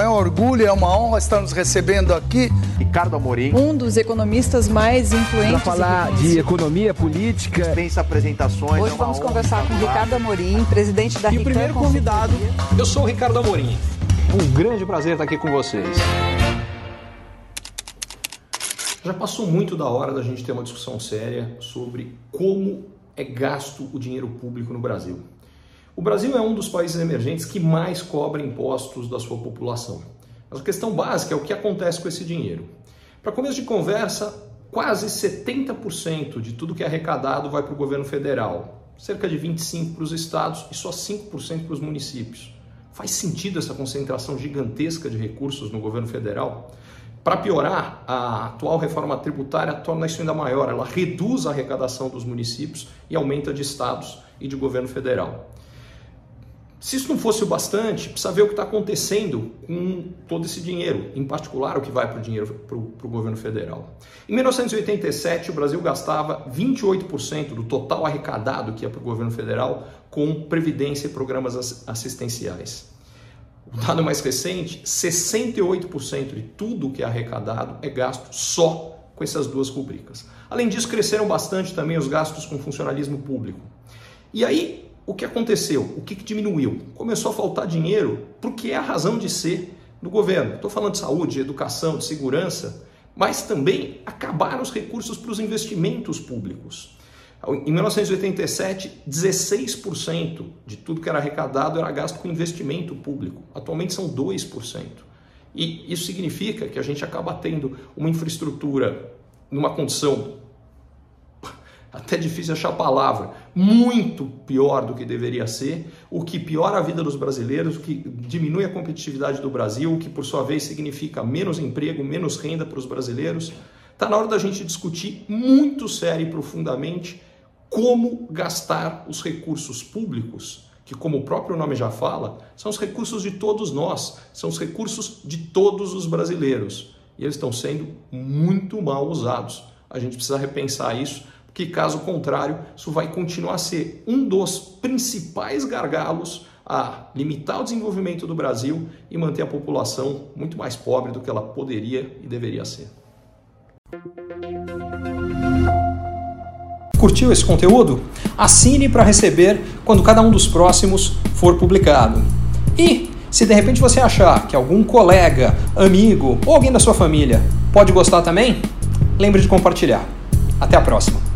É um orgulho, é uma honra estar nos recebendo aqui. Ricardo Amorim. Um dos economistas mais influentes. Para falar de economia política. Dispensa apresentações. Hoje é vamos conversar com Ricardo Amorim, presidente da E o primeiro convidado, eu sou o Ricardo Amorim. Um grande prazer estar aqui com vocês. Já passou muito da hora da gente ter uma discussão séria sobre como é gasto o dinheiro público no Brasil. O Brasil é um dos países emergentes que mais cobra impostos da sua população. Mas a questão básica é o que acontece com esse dinheiro. Para começo de conversa, quase 70% de tudo que é arrecadado vai para o governo federal, cerca de 25% para os estados e só 5% para os municípios. Faz sentido essa concentração gigantesca de recursos no governo federal? Para piorar, a atual reforma tributária torna isso ainda maior. Ela reduz a arrecadação dos municípios e aumenta de estados e de governo federal. Se isso não fosse o bastante, precisa ver o que está acontecendo com todo esse dinheiro, em particular o que vai para o dinheiro para o governo federal. Em 1987, o Brasil gastava 28% do total arrecadado que ia para o governo federal com previdência e programas assistenciais. O dado mais recente, 68% de tudo que é arrecadado é gasto só com essas duas rubricas. Além disso, cresceram bastante também os gastos com funcionalismo público. E aí, o que aconteceu? O que, que diminuiu? Começou a faltar dinheiro porque é a razão de ser do governo. Estou falando de saúde, de educação, de segurança, mas também acabaram os recursos para os investimentos públicos. Em 1987, 16% de tudo que era arrecadado era gasto com investimento público. Atualmente são 2%. E isso significa que a gente acaba tendo uma infraestrutura numa condição até difícil achar a palavra, muito pior do que deveria ser, o que piora a vida dos brasileiros, o que diminui a competitividade do Brasil, o que por sua vez significa menos emprego, menos renda para os brasileiros. Está na hora da gente discutir muito sério e profundamente como gastar os recursos públicos, que, como o próprio nome já fala, são os recursos de todos nós, são os recursos de todos os brasileiros. E eles estão sendo muito mal usados. A gente precisa repensar isso que caso contrário, isso vai continuar a ser um dos principais gargalos a limitar o desenvolvimento do Brasil e manter a população muito mais pobre do que ela poderia e deveria ser. Curtiu esse conteúdo? Assine para receber quando cada um dos próximos for publicado. E se de repente você achar que algum colega, amigo ou alguém da sua família pode gostar também, lembre de compartilhar. Até a próxima!